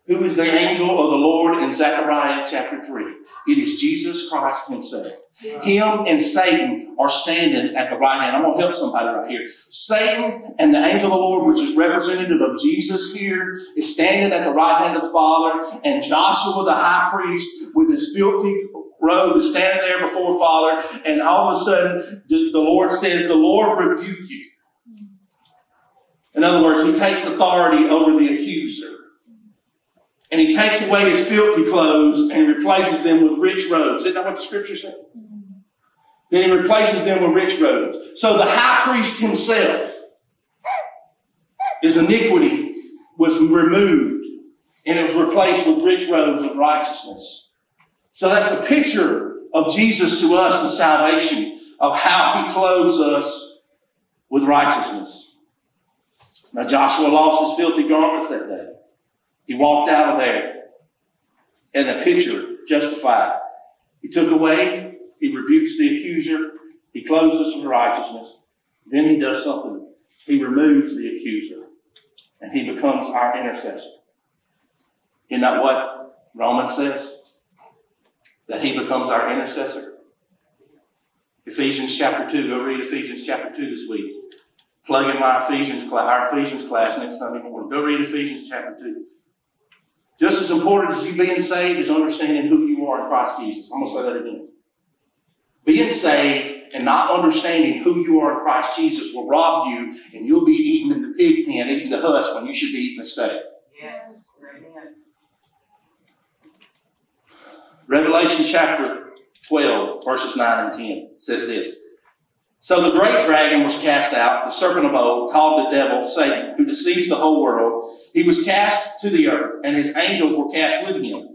Who is the angel of the Lord in Zechariah chapter 3? It is Jesus Christ himself. Him and Satan are standing at the right hand. I'm going to help somebody right here. Satan and the angel of the Lord, which is representative of Jesus here, is standing at the right hand of the Father, and Joshua, the high priest, with his filthy robe, is standing there before Father, and all of a sudden, the, the Lord says, The Lord rebuke you. In other words, he takes authority over the accuser. And he takes away his filthy clothes and replaces them with rich robes. Isn't that what the scripture said? Then he replaces them with rich robes. So the high priest himself, his iniquity was removed and it was replaced with rich robes of righteousness. So that's the picture of Jesus to us in salvation, of how he clothes us with righteousness. Now Joshua lost his filthy garments that day. He walked out of there. And the picture justified. He took away, he rebukes the accuser, he clothes us with righteousness. Then he does something. He removes the accuser. And he becomes our intercessor. Isn't that what Romans says? That he becomes our intercessor. Ephesians chapter 2. Go read Ephesians chapter 2 this week. Plug in my Ephesians our Ephesians class next Sunday morning. Go read Ephesians chapter 2. Just as important as you being saved is understanding who you are in Christ Jesus. I'm going to say that again. Being saved and not understanding who you are in Christ Jesus will rob you, and you'll be eating in the pig pen, eating the husk when you should be eating the steak. Yes. Revelation chapter 12, verses 9 and 10 says this So the great dragon was cast out, the serpent of old, called the devil, Satan, who deceives the whole world. He was cast to the earth, and his angels were cast with him.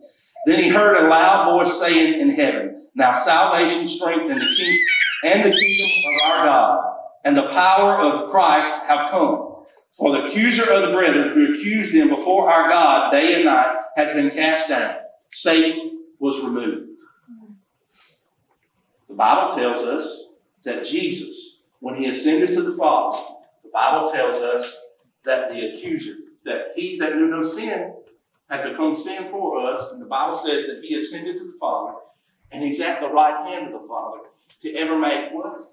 Then he heard a loud voice saying in heaven, Now salvation, strength, and the king and the kingdom of our God, and the power of Christ have come. For the accuser of the brethren who accused them before our God day and night has been cast down. Satan was removed. The Bible tells us that Jesus, when he ascended to the Father, the Bible tells us that the accuser, that he that knew no sin had become sin for us, and the Bible says that he ascended to the Father, and he's at the right hand of the Father to ever make what?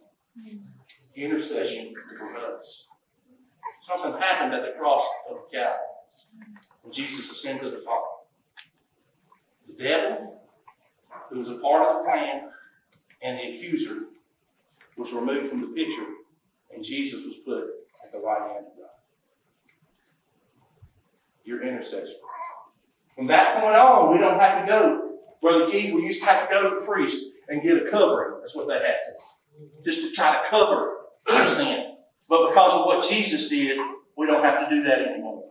Intercession for us. Something happened at the cross of Calvary when Jesus ascended to the Father. The devil, who was a part of the plan, and the accuser was removed from the picture, and Jesus was put at the right hand of God. Your intercessor. From that point on, we don't have to go. Brother Keith, we used to have to go to the priest and get a covering. That's what they had to. Just to try to cover our sin. But because of what Jesus did, we don't have to do that anymore.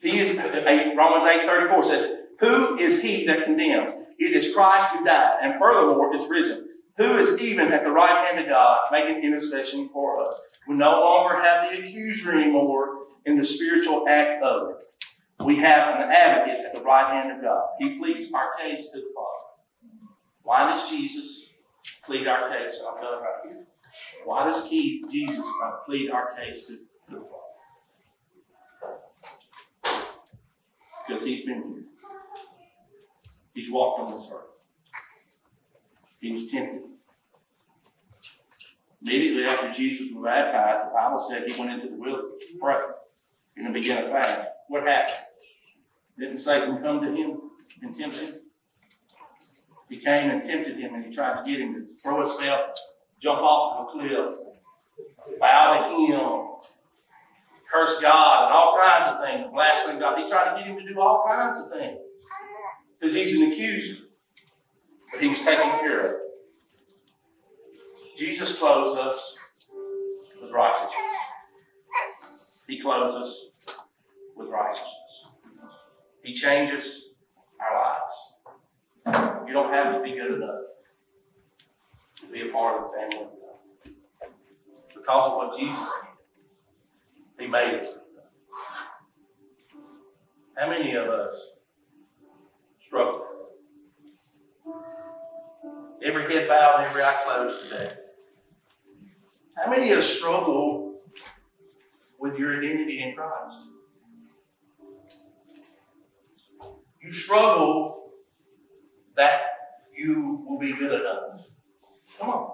He is Romans 8 34 says, Who is he that condemns? It is Christ who died, and furthermore is risen, who is even at the right hand of God, making intercession for us. We no longer have the accuser anymore in the spiritual act of it. We have an advocate at the right hand of God. He pleads our case to the Father. Why does Jesus plead our case? I'm done right here. Why does he, Jesus uh, plead our case to, to the Father? Because he's been here. He's walked on this earth. He was tempted. Immediately after Jesus was baptized, the Bible said he went into the wilderness to pray and to begin a fast. What happened? Didn't Satan come to him and tempt him? He came and tempted him and he tried to get him to throw himself, jump off of a cliff, bow to him, curse God, and all kinds of things, blaspheme God. He tried to get him to do all kinds of things because he's an accuser. He was taken care of. Jesus clothes us with righteousness. He clothes us with righteousness. He changes our lives. You don't have to be good enough to be a part of the family of God. Because of what Jesus did, He made us. How many of us struggle? Every head bowed and every eye closed today. How many of us struggle with your identity in Christ? You struggle that you will be good enough. Come on.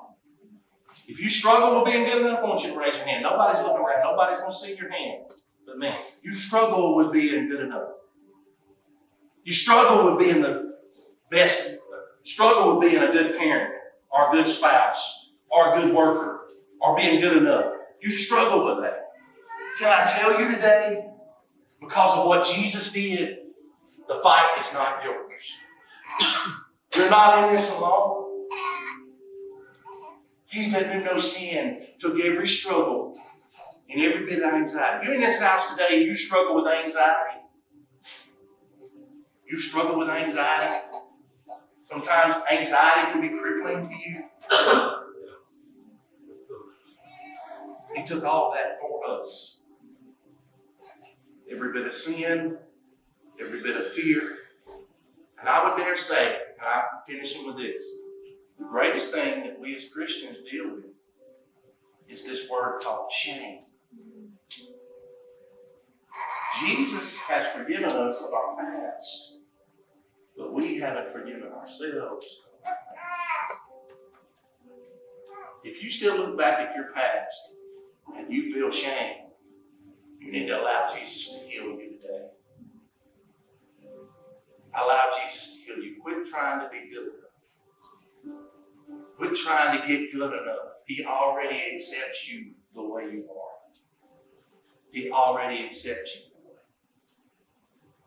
If you struggle with being good enough, I want you to raise your hand. Nobody's looking around. Nobody's going to see your hand but man, You struggle with being good enough. You struggle with being the best, struggle with being a good parent, or a good spouse, or a good worker, or being good enough. You struggle with that. Can I tell you today, because of what Jesus did, the fight is not yours. You're not in this alone. He that knew no sin took every struggle and every bit of anxiety. You're in this house today, you struggle with anxiety. You struggle with anxiety. Sometimes anxiety can be crippling to you. He took all that for us. Every bit of sin, every bit of fear. And I would dare say, and I'm finishing with this, the greatest thing that we as Christians deal with is this word called shame. Jesus has forgiven us of our past, but we haven't forgiven ourselves. If you still look back at your past and you feel shame, you need to allow Jesus to heal you today. Allow Jesus to heal you. Quit trying to be good enough. Quit trying to get good enough. He already accepts you the way you are. He already accepts you.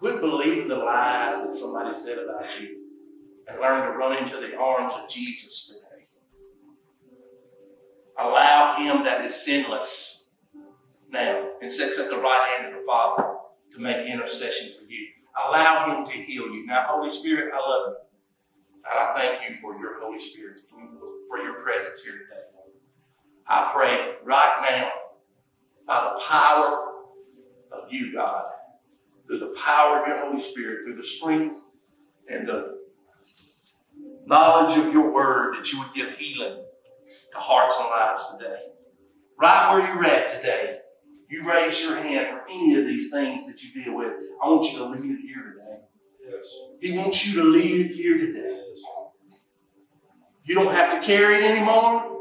Quit believing the lies that somebody said about you and learn to run into the arms of Jesus today. Allow him that is sinless now and sits at the right hand of the Father to make intercession for you. Allow him to heal you. Now, Holy Spirit, I love you. And I thank you for your Holy Spirit, for your presence here today. I pray right now, by the power of you, God, through the power of your Holy Spirit, through the strength and the knowledge of your word, that you would give healing to hearts and lives today. Right where you're at today, you raise your hand for any of these things that you deal with. I want you to leave it here today. Yes. He wants you to leave it here today. You don't have to carry it anymore.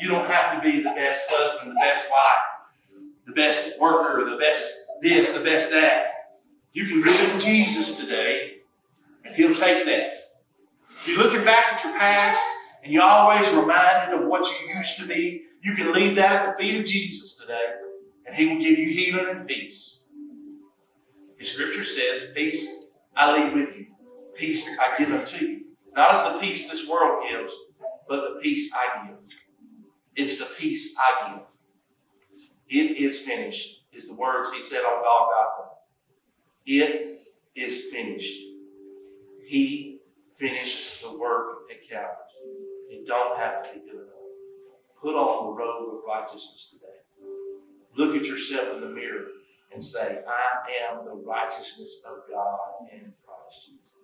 You don't have to be the best husband, the best wife, the best worker, the best this, the best that. You can give it to Jesus today, and He'll take that. If you're looking back at your past and you're always reminded of what you used to be, you can leave that at the feet of Jesus today, and He will give you healing and peace. His scripture says, Peace I leave with you, peace I give unto you. Not as the peace this world gives, but the peace I give. It's the peace I give. It is finished, is the words he said on Golgotha. It is finished. He finished the work at Calvary. You don't have to be good enough. Put on the robe of righteousness today. Look at yourself in the mirror and say, I am the righteousness of God in Christ Jesus.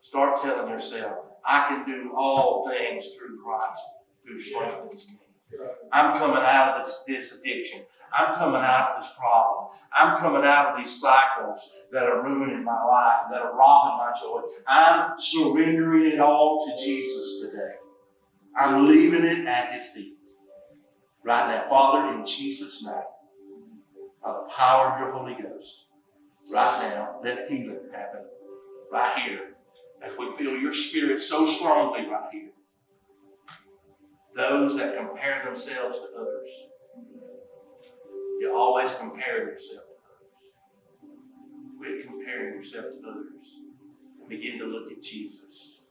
Start telling yourself, I can do all things through Christ who strengthens me. I'm coming out of this, this addiction. I'm coming out of this problem. I'm coming out of these cycles that are ruining my life, that are robbing my joy. I'm surrendering it all to Jesus today. I'm leaving it at His feet. Right now, Father, in Jesus' name, by the power of your Holy Ghost, right now, let healing happen right here as we feel your spirit so strongly right here. Those that compare themselves to others, you always compare yourself to others. Quit comparing yourself to others begin to look at Jesus.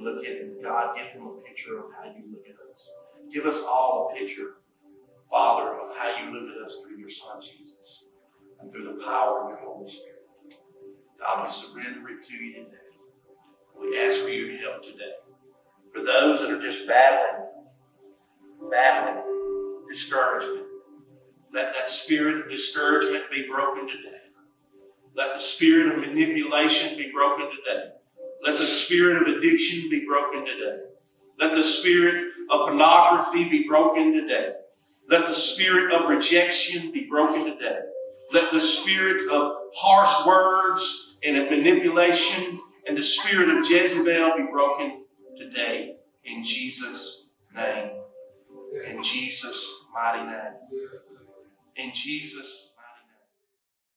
Look at God, give them a picture of how you look at us. Give us all a picture, Father, of how you look at us through your Son Jesus and through the power of your Holy Spirit. God, we surrender it to you today. We ask for your help today. For those that are just battling, battling discouragement, let that spirit of discouragement be broken today. Let the spirit of manipulation be broken today. Let the spirit of addiction be broken today. Let the spirit of pornography be broken today. Let the spirit of rejection be broken today. Let the spirit of harsh words and of manipulation and the spirit of Jezebel be broken today in Jesus' name. In Jesus' mighty name. In Jesus'